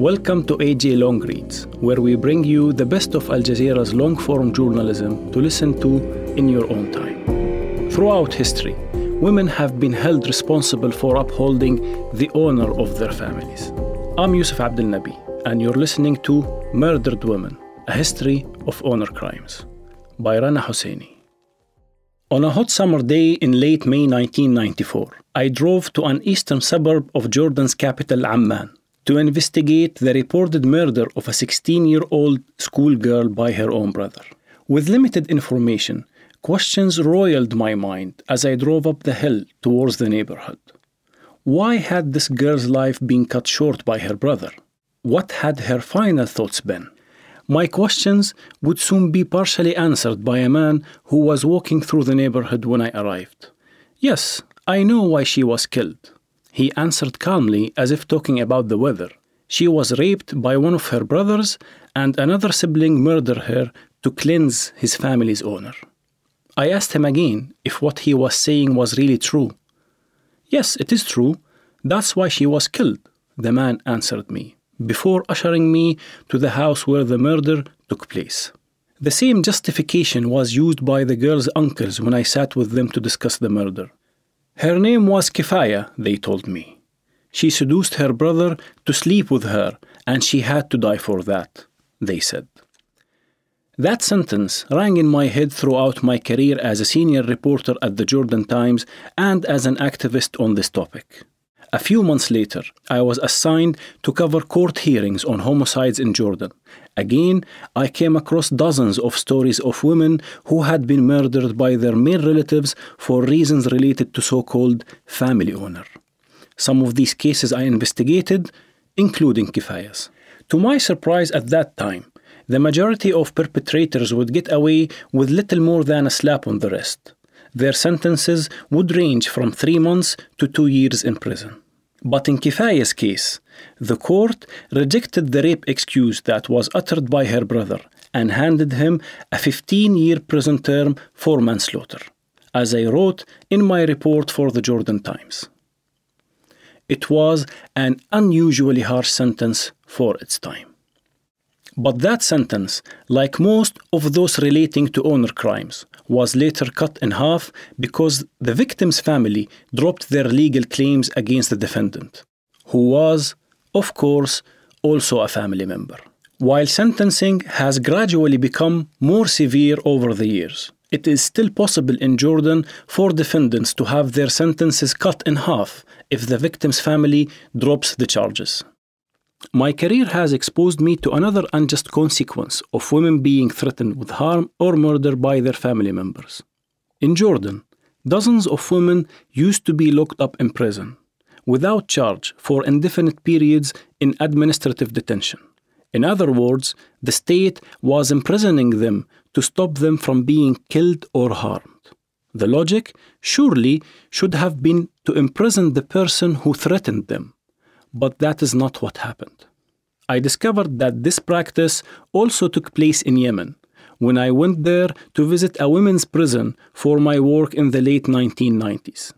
Welcome to AJ Long Reads, where we bring you the best of Al Jazeera's long form journalism to listen to in your own time. Throughout history, women have been held responsible for upholding the honor of their families. I'm Yousef Abdel Nabi, and you're listening to Murdered Women A History of Honor Crimes by Rana Husseini. On a hot summer day in late May 1994, I drove to an eastern suburb of Jordan's capital, Amman, to investigate the reported murder of a 16 year old schoolgirl by her own brother. With limited information, questions roiled my mind as I drove up the hill towards the neighborhood. Why had this girl's life been cut short by her brother? What had her final thoughts been? My questions would soon be partially answered by a man who was walking through the neighborhood when I arrived. Yes, I know why she was killed. He answered calmly as if talking about the weather. She was raped by one of her brothers, and another sibling murdered her to cleanse his family's honor. I asked him again if what he was saying was really true. Yes, it is true. That's why she was killed, the man answered me before ushering me to the house where the murder took place. The same justification was used by the girl's uncles when I sat with them to discuss the murder. Her name was Kifaya, they told me. She seduced her brother to sleep with her, and she had to die for that, they said. That sentence rang in my head throughout my career as a senior reporter at the Jordan Times and as an activist on this topic. A few months later, I was assigned to cover court hearings on homicides in Jordan. Again, I came across dozens of stories of women who had been murdered by their male relatives for reasons related to so called family honor. Some of these cases I investigated, including Kifaya's. To my surprise at that time, the majority of perpetrators would get away with little more than a slap on the wrist their sentences would range from three months to two years in prison. But in Kifaya's case, the court rejected the rape excuse that was uttered by her brother and handed him a 15 year prison term for manslaughter, as I wrote in my report for the Jordan Times. It was an unusually harsh sentence for its time. But that sentence, like most of those relating to honor crimes, was later cut in half because the victim's family dropped their legal claims against the defendant, who was, of course, also a family member. While sentencing has gradually become more severe over the years, it is still possible in Jordan for defendants to have their sentences cut in half if the victim's family drops the charges. My career has exposed me to another unjust consequence of women being threatened with harm or murder by their family members. In Jordan, dozens of women used to be locked up in prison without charge for indefinite periods in administrative detention. In other words, the state was imprisoning them to stop them from being killed or harmed. The logic, surely, should have been to imprison the person who threatened them but that is not what happened. I discovered that this practice also took place in Yemen when I went there to visit a women's prison for my work in the late 1990s.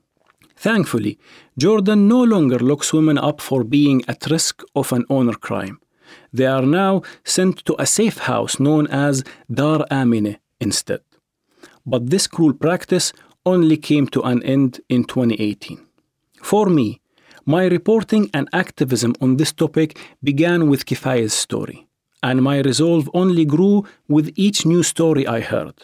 Thankfully, Jordan no longer locks women up for being at risk of an honor crime. They are now sent to a safe house known as Dar Amine instead. But this cruel practice only came to an end in 2018. For me, my reporting and activism on this topic began with Kifaya's story, and my resolve only grew with each new story I heard.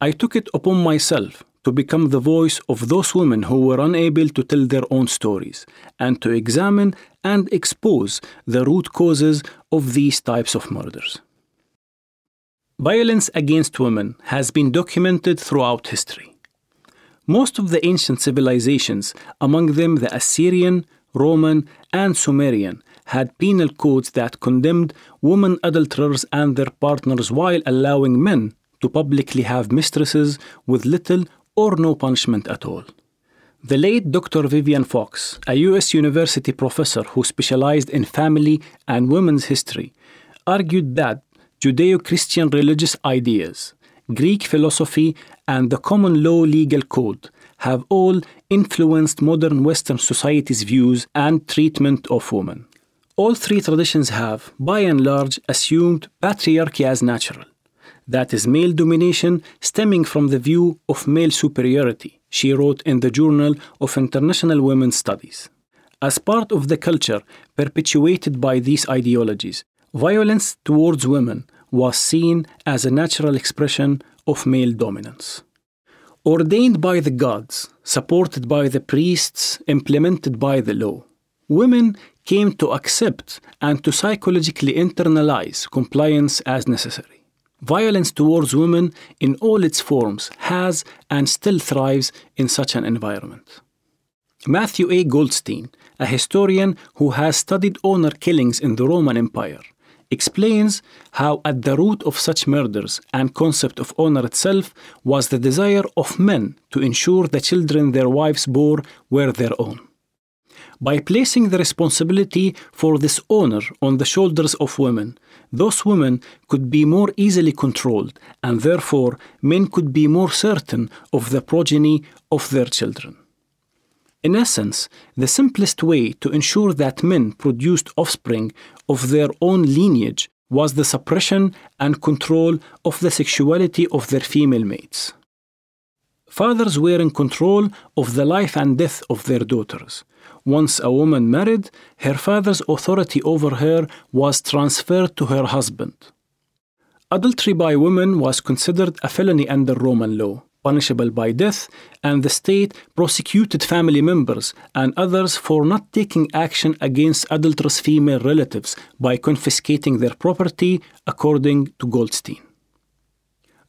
I took it upon myself to become the voice of those women who were unable to tell their own stories, and to examine and expose the root causes of these types of murders. Violence against women has been documented throughout history. Most of the ancient civilizations, among them the Assyrian, Roman, and Sumerian, had penal codes that condemned women adulterers and their partners while allowing men to publicly have mistresses with little or no punishment at all. The late Dr. Vivian Fox, a U.S. University professor who specialized in family and women's history, argued that Judeo Christian religious ideas, Greek philosophy, and the common law legal code have all influenced modern Western society's views and treatment of women. All three traditions have, by and large, assumed patriarchy as natural. That is male domination stemming from the view of male superiority, she wrote in the Journal of International Women's Studies. As part of the culture perpetuated by these ideologies, violence towards women was seen as a natural expression of male dominance. Ordained by the gods, supported by the priests, implemented by the law, women came to accept and to psychologically internalize compliance as necessary. Violence towards women in all its forms has and still thrives in such an environment. Matthew A. Goldstein, a historian who has studied honor killings in the Roman Empire, explains how at the root of such murders and concept of honor itself was the desire of men to ensure the children their wives bore were their own. By placing the responsibility for this honor on the shoulders of women, those women could be more easily controlled, and therefore men could be more certain of the progeny of their children. In essence, the simplest way to ensure that men produced offspring of their own lineage was the suppression and control of the sexuality of their female mates. Fathers were in control of the life and death of their daughters, once a woman married, her father's authority over her was transferred to her husband. Adultery by women was considered a felony under Roman law, punishable by death, and the state prosecuted family members and others for not taking action against adulterous female relatives by confiscating their property, according to Goldstein.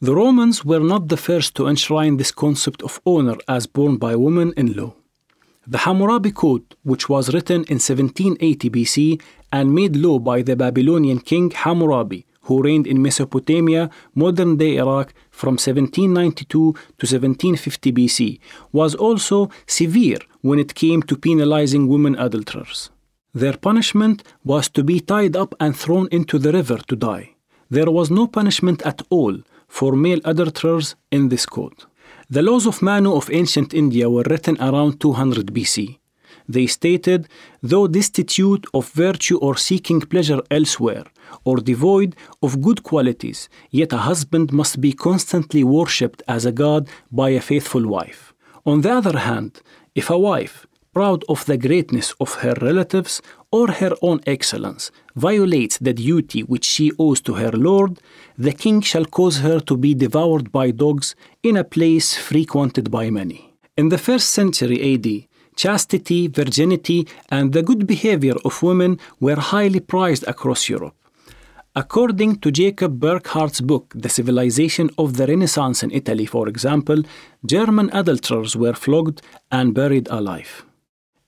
The Romans were not the first to enshrine this concept of honor as borne by women in law. The Hammurabi Code, which was written in 1780 BC and made law by the Babylonian king Hammurabi, who reigned in Mesopotamia, modern day Iraq, from 1792 to 1750 BC, was also severe when it came to penalizing women adulterers. Their punishment was to be tied up and thrown into the river to die. There was no punishment at all for male adulterers in this code. The laws of Manu of ancient India were written around 200 BC. They stated, though destitute of virtue or seeking pleasure elsewhere, or devoid of good qualities, yet a husband must be constantly worshipped as a god by a faithful wife. On the other hand, if a wife, proud of the greatness of her relatives or her own excellence, violates the duty which she owes to her lord, the king shall cause her to be devoured by dogs in a place frequented by many. In the first century AD, chastity, virginity, and the good behavior of women were highly prized across Europe. According to Jacob Burckhardt's book, The Civilization of the Renaissance in Italy, for example, German adulterers were flogged and buried alive.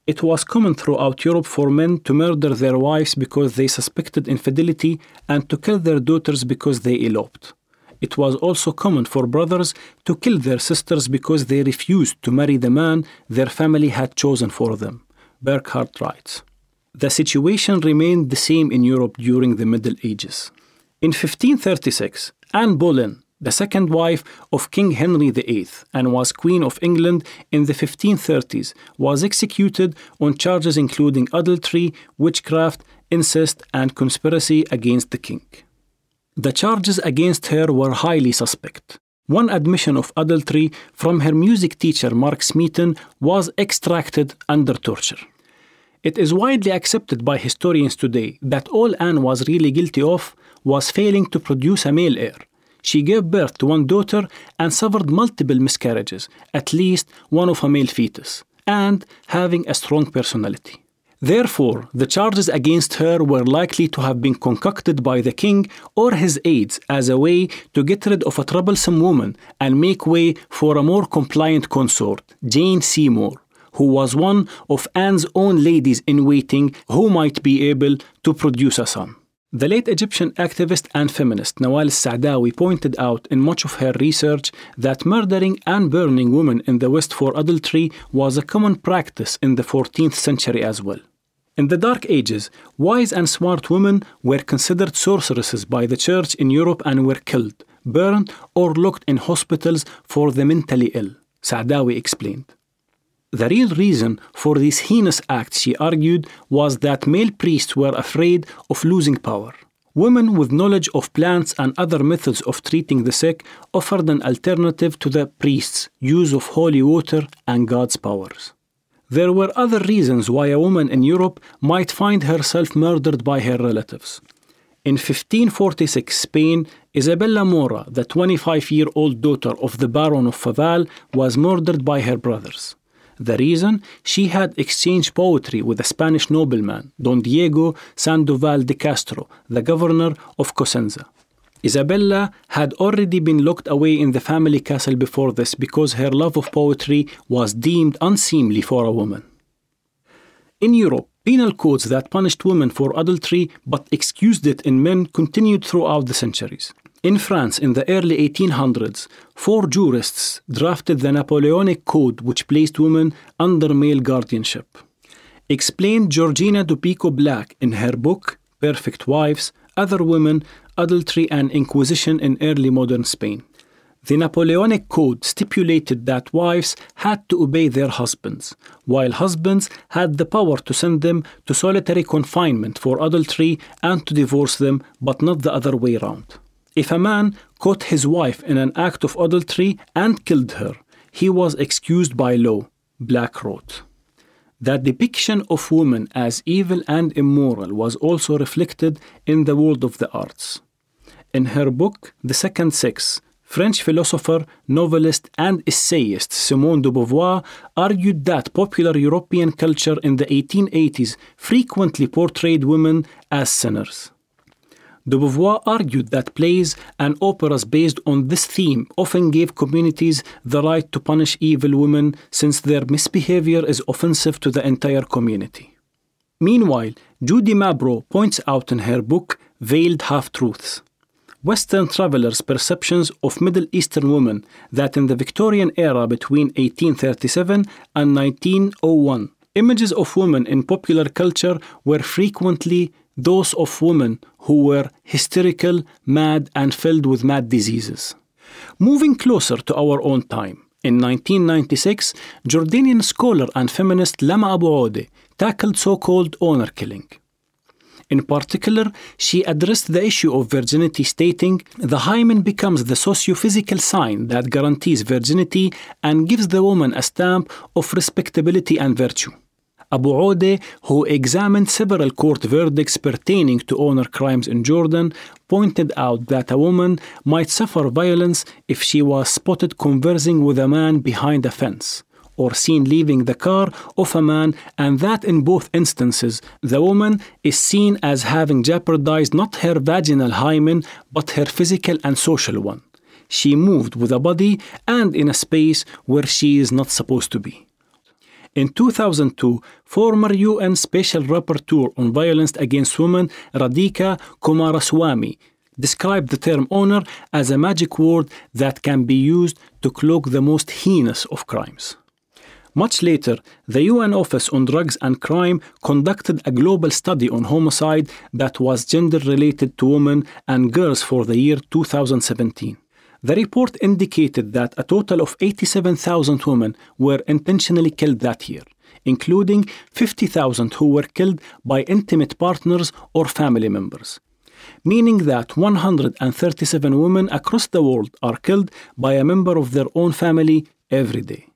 It was common throughout Europe for men to murder their wives because they suspected infidelity and to kill their daughters because they eloped. It was also common for brothers to kill their sisters because they refused to marry the man their family had chosen for them. Burckhardt writes The situation remained the same in Europe during the Middle Ages. In 1536, Anne Boleyn, the second wife of King Henry VIII and was Queen of England in the 1530s, was executed on charges including adultery, witchcraft, incest, and conspiracy against the king. The charges against her were highly suspect. One admission of adultery from her music teacher Mark Smeaton was extracted under torture. It is widely accepted by historians today that all Anne was really guilty of was failing to produce a male heir she gave birth to one daughter and suffered multiple miscarriages, at least one of a male fetus, and having a strong personality. Therefore, the charges against her were likely to have been concocted by the king or his aides as a way to get rid of a troublesome woman and make way for a more compliant consort, Jane Seymour, who was one of Anne's own ladies in waiting who might be able to produce a son. The late Egyptian activist and feminist Nawal Saadawi pointed out in much of her research that murdering and burning women in the West for adultery was a common practice in the 14th century as well. In the Dark Ages, wise and smart women were considered sorceresses by the church in Europe and were killed, burned, or locked in hospitals for the mentally ill, Saadawi explained. The real reason for these heinous acts, she argued, was that male priests were afraid of losing power. Women with knowledge of plants and other methods of treating the sick offered an alternative to the priests' use of holy water and God's powers. There were other reasons why a woman in Europe might find herself murdered by her relatives. In 1546 Spain, Isabella Morra, the 25 year old daughter of the Baron of Favale, was murdered by her brothers. The reason? She had exchanged poetry with a Spanish nobleman, Don Diego Sandoval de Castro, the governor of Cosenza. Isabella had already been locked away in the family castle before this because her love of poetry was deemed unseemly for a woman. In Europe, penal codes that punished women for adultery but excused it in men continued throughout the centuries. In France, in the early 1800s, four jurists drafted the Napoleonic Code, which placed women under male guardianship. Explained Georgina Dopico Black in her book, Perfect Wives Other Women, Adultery and Inquisition in Early Modern Spain. The Napoleonic Code stipulated that wives had to obey their husbands, while husbands had the power to send them to solitary confinement for adultery and to divorce them, but not the other way around. If a man caught his wife in an act of adultery and killed her, he was excused by law, Black wrote. That depiction of women as evil and immoral was also reflected in the world of the arts. In her book, The Second Sex, French philosopher, novelist, and essayist Simone de Beauvoir argued that popular European culture in the 1880s frequently portrayed women as sinners. De Beauvoir argued that plays and operas based on this theme often gave communities the right to punish evil women since their misbehavior is offensive to the entire community. Meanwhile, Judy Mabro points out in her book Veiled Half Truths Western travelers' perceptions of Middle Eastern women that in the Victorian era between 1837 and 1901, images of women in popular culture were frequently those of women who were hysterical, mad, and filled with mad diseases. Moving closer to our own time, in 1996, Jordanian scholar and feminist Lama Abu Odeh tackled so called honor killing. In particular, she addressed the issue of virginity, stating the hymen becomes the socio-physical sign that guarantees virginity and gives the woman a stamp of respectability and virtue. Abu Odeh, who examined several court verdicts pertaining to honor crimes in Jordan, pointed out that a woman might suffer violence if she was spotted conversing with a man behind a fence or seen leaving the car of a man, and that in both instances the woman is seen as having jeopardized not her vaginal hymen but her physical and social one. She moved with a body and in a space where she is not supposed to be. In 2002, former UN Special Rapporteur on Violence Against Women, Radhika Coomaraswamy, described the term honor as a magic word that can be used to cloak the most heinous of crimes. Much later, the UN Office on Drugs and Crime conducted a global study on homicide that was gender related to women and girls for the year 2017. The report indicated that a total of 87,000 women were intentionally killed that year, including 50,000 who were killed by intimate partners or family members, meaning that 137 women across the world are killed by a member of their own family every day.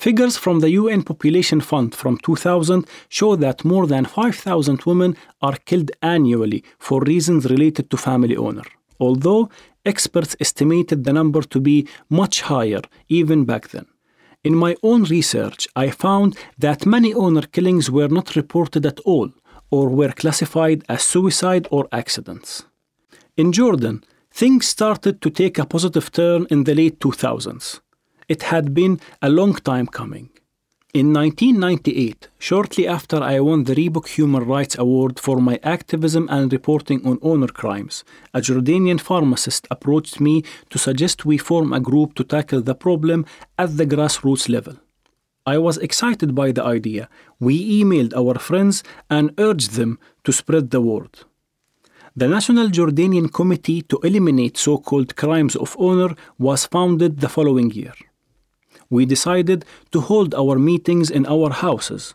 Figures from the UN Population Fund from 2000 show that more than 5,000 women are killed annually for reasons related to family honor, although experts estimated the number to be much higher even back then. In my own research, I found that many honor killings were not reported at all or were classified as suicide or accidents. In Jordan, things started to take a positive turn in the late 2000s. It had been a long time coming. In 1998, shortly after I won the Reebok Human Rights Award for my activism and reporting on honor crimes, a Jordanian pharmacist approached me to suggest we form a group to tackle the problem at the grassroots level. I was excited by the idea. We emailed our friends and urged them to spread the word. The National Jordanian Committee to Eliminate So Called Crimes of Honor was founded the following year. We decided to hold our meetings in our houses.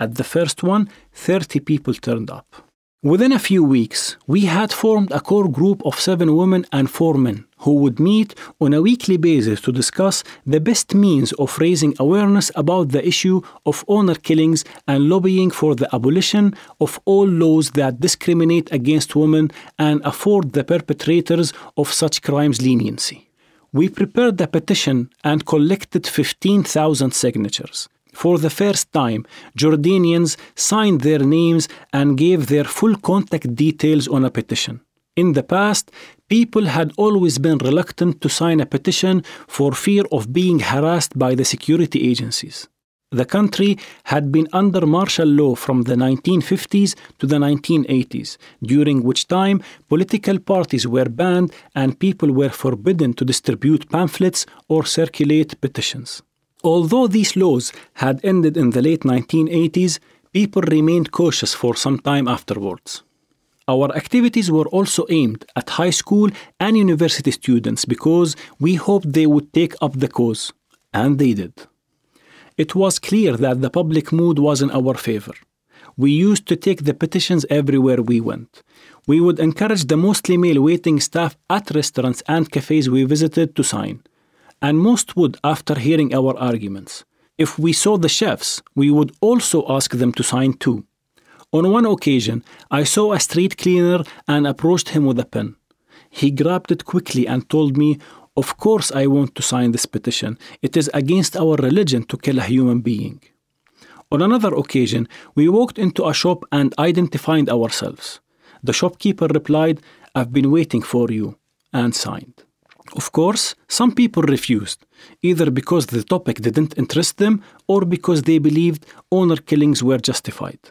At the first one, 30 people turned up. Within a few weeks, we had formed a core group of seven women and four men who would meet on a weekly basis to discuss the best means of raising awareness about the issue of honor killings and lobbying for the abolition of all laws that discriminate against women and afford the perpetrators of such crimes leniency. We prepared the petition and collected 15,000 signatures. For the first time, Jordanians signed their names and gave their full contact details on a petition. In the past, people had always been reluctant to sign a petition for fear of being harassed by the security agencies. The country had been under martial law from the 1950s to the 1980s, during which time political parties were banned and people were forbidden to distribute pamphlets or circulate petitions. Although these laws had ended in the late 1980s, people remained cautious for some time afterwards. Our activities were also aimed at high school and university students because we hoped they would take up the cause, and they did. It was clear that the public mood was in our favor. We used to take the petitions everywhere we went. We would encourage the mostly male waiting staff at restaurants and cafes we visited to sign and most would after hearing our arguments. If we saw the chefs, we would also ask them to sign too. On one occasion, I saw a street cleaner and approached him with a pen. He grabbed it quickly and told me, Of course, I want to sign this petition. It is against our religion to kill a human being. On another occasion, we walked into a shop and identified ourselves. The shopkeeper replied, I've been waiting for you, and signed. Of course, some people refused, either because the topic didn't interest them or because they believed honor killings were justified.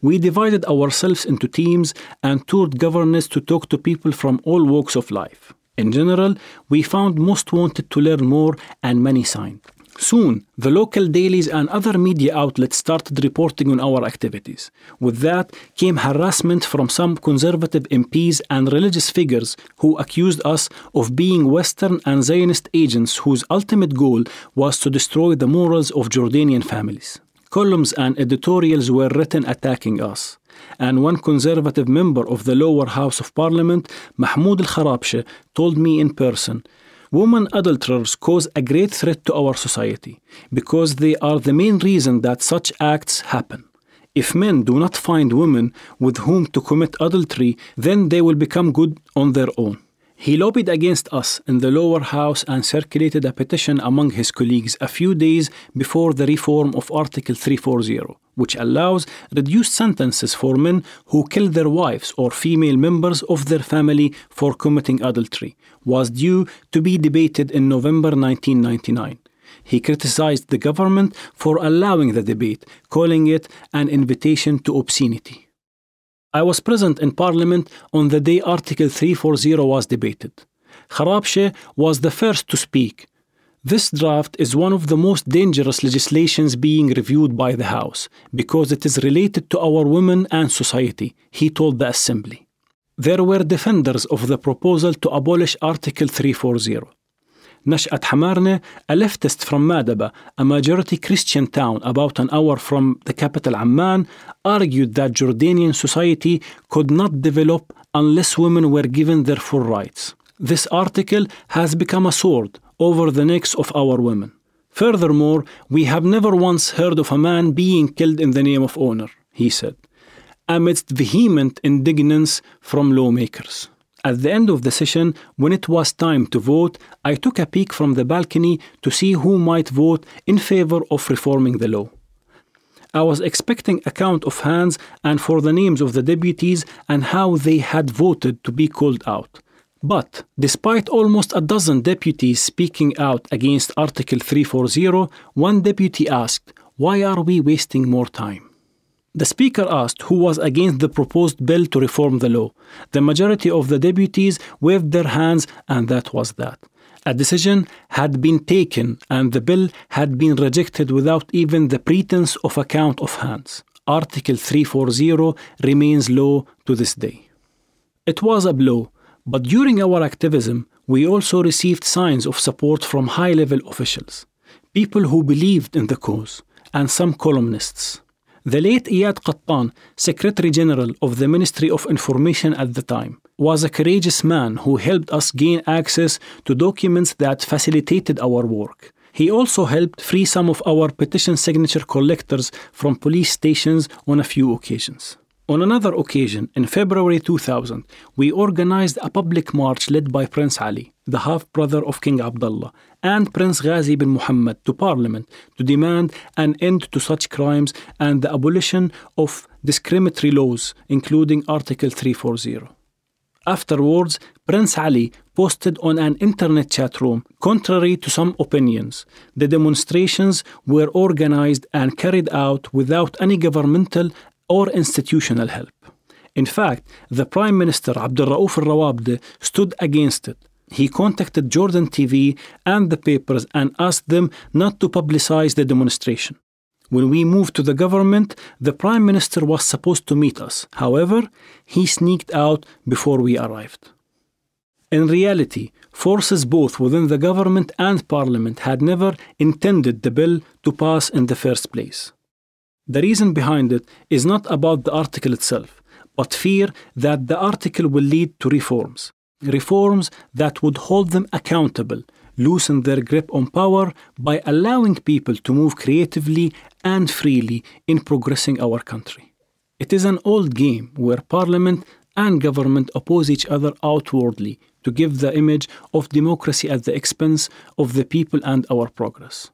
We divided ourselves into teams and toured governors to talk to people from all walks of life. In general, we found most wanted to learn more and many signed. Soon, the local dailies and other media outlets started reporting on our activities. With that came harassment from some conservative MPs and religious figures who accused us of being Western and Zionist agents whose ultimate goal was to destroy the morals of Jordanian families. Columns and editorials were written attacking us. And one conservative member of the lower house of parliament, Mahmoud al Kharabsheh, told me in person Women adulterers cause a great threat to our society because they are the main reason that such acts happen. If men do not find women with whom to commit adultery, then they will become good on their own. He lobbied against us in the lower house and circulated a petition among his colleagues a few days before the reform of Article 340, which allows reduced sentences for men who kill their wives or female members of their family for committing adultery, was due to be debated in November 1999. He criticized the government for allowing the debate, calling it an invitation to obscenity. I was present in Parliament on the day Article 340 was debated. Kharabsheh was the first to speak. This draft is one of the most dangerous legislations being reviewed by the House because it is related to our women and society, he told the Assembly. There were defenders of the proposal to abolish Article 340. Nashat Hamarneh, a leftist from Madaba, a majority Christian town about an hour from the capital Amman, argued that Jordanian society could not develop unless women were given their full rights. This article has become a sword over the necks of our women. Furthermore, we have never once heard of a man being killed in the name of honor, he said, amidst vehement indignance from lawmakers. At the end of the session, when it was time to vote, I took a peek from the balcony to see who might vote in favor of reforming the law. I was expecting a count of hands and for the names of the deputies and how they had voted to be called out. But despite almost a dozen deputies speaking out against Article 340, one deputy asked, Why are we wasting more time? The Speaker asked who was against the proposed bill to reform the law. The majority of the deputies waved their hands, and that was that. A decision had been taken, and the bill had been rejected without even the pretense of a count of hands. Article 340 remains law to this day. It was a blow, but during our activism, we also received signs of support from high level officials. people who believed in the cause, and some columnists. The late Iyad Qattan, Secretary General of the Ministry of Information at the time, was a courageous man who helped us gain access to documents that facilitated our work. He also helped free some of our petition signature collectors from police stations on a few occasions. On another occasion, in February 2000, we organized a public march led by Prince Ali, the half brother of King Abdullah, and Prince Ghazi bin Muhammad to Parliament to demand an end to such crimes and the abolition of discriminatory laws, including Article 340. Afterwards, Prince Ali posted on an internet chat room, contrary to some opinions, the demonstrations were organized and carried out without any governmental or institutional help. In fact, the Prime Minister Abdul Rauf al stood against it. He contacted Jordan TV and the papers and asked them not to publicize the demonstration. When we moved to the government, the Prime Minister was supposed to meet us. However, he sneaked out before we arrived. In reality, forces both within the government and parliament had never intended the bill to pass in the first place. The reason behind it is not about the article itself, but fear that the article will lead to reforms. Reforms that would hold them accountable, loosen their grip on power by allowing people to move creatively and freely in progressing our country. It is an old game where parliament and government oppose each other outwardly to give the image of democracy at the expense of the people and our progress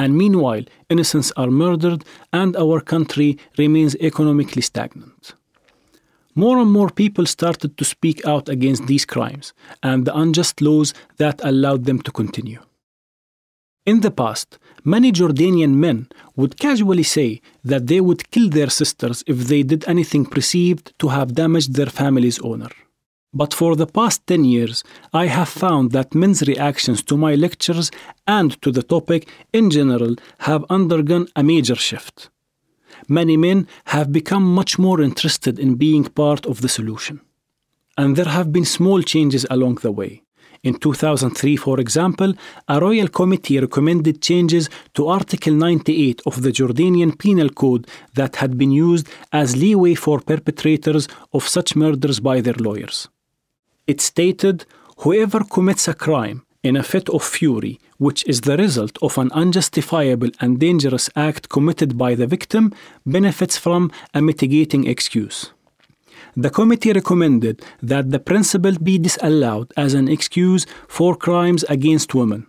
and meanwhile, innocents are murdered and our country remains economically stagnant. More and more people started to speak out against these crimes and the unjust laws that allowed them to continue. In the past, many Jordanian men would casually say that they would kill their sisters if they did anything perceived to have damaged their family's honor. But for the past 10 years, I have found that men's reactions to my lectures and to the topic in general have undergone a major shift. Many men have become much more interested in being part of the solution. And there have been small changes along the way. In 2003, for example, a royal committee recommended changes to Article 98 of the Jordanian Penal Code that had been used as leeway for perpetrators of such murders by their lawyers. It stated whoever commits a crime in a fit of fury, which is the result of an unjustifiable and dangerous act committed by the victim, benefits from a mitigating excuse. The committee recommended that the principle be disallowed as an excuse for crimes against women.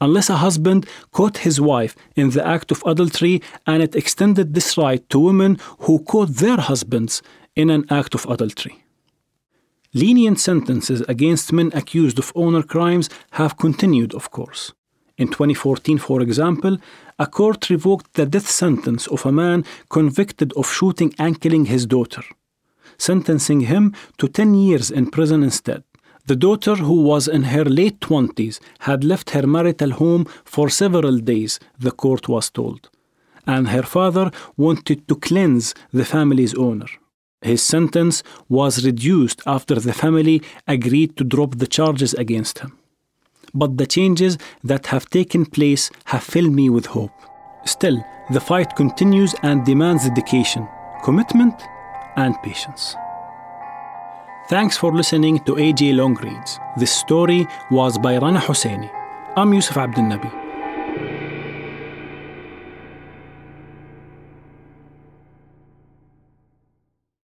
Unless a husband caught his wife in the act of adultery and it extended this right to women who caught their husbands in an act of adultery. Lenient sentences against men accused of honor crimes have continued, of course. In 2014, for example, a court revoked the death sentence of a man convicted of shooting and killing his daughter, sentencing him to 10 years in prison instead. The daughter, who was in her late 20s, had left her marital home for several days, the court was told, and her father wanted to cleanse the family's honor. His sentence was reduced after the family agreed to drop the charges against him. But the changes that have taken place have filled me with hope. Still, the fight continues and demands dedication, commitment, and patience. Thanks for listening to AJ Long Reads. This story was by Rana Husseini. I'm Yousef Abdel Nabi.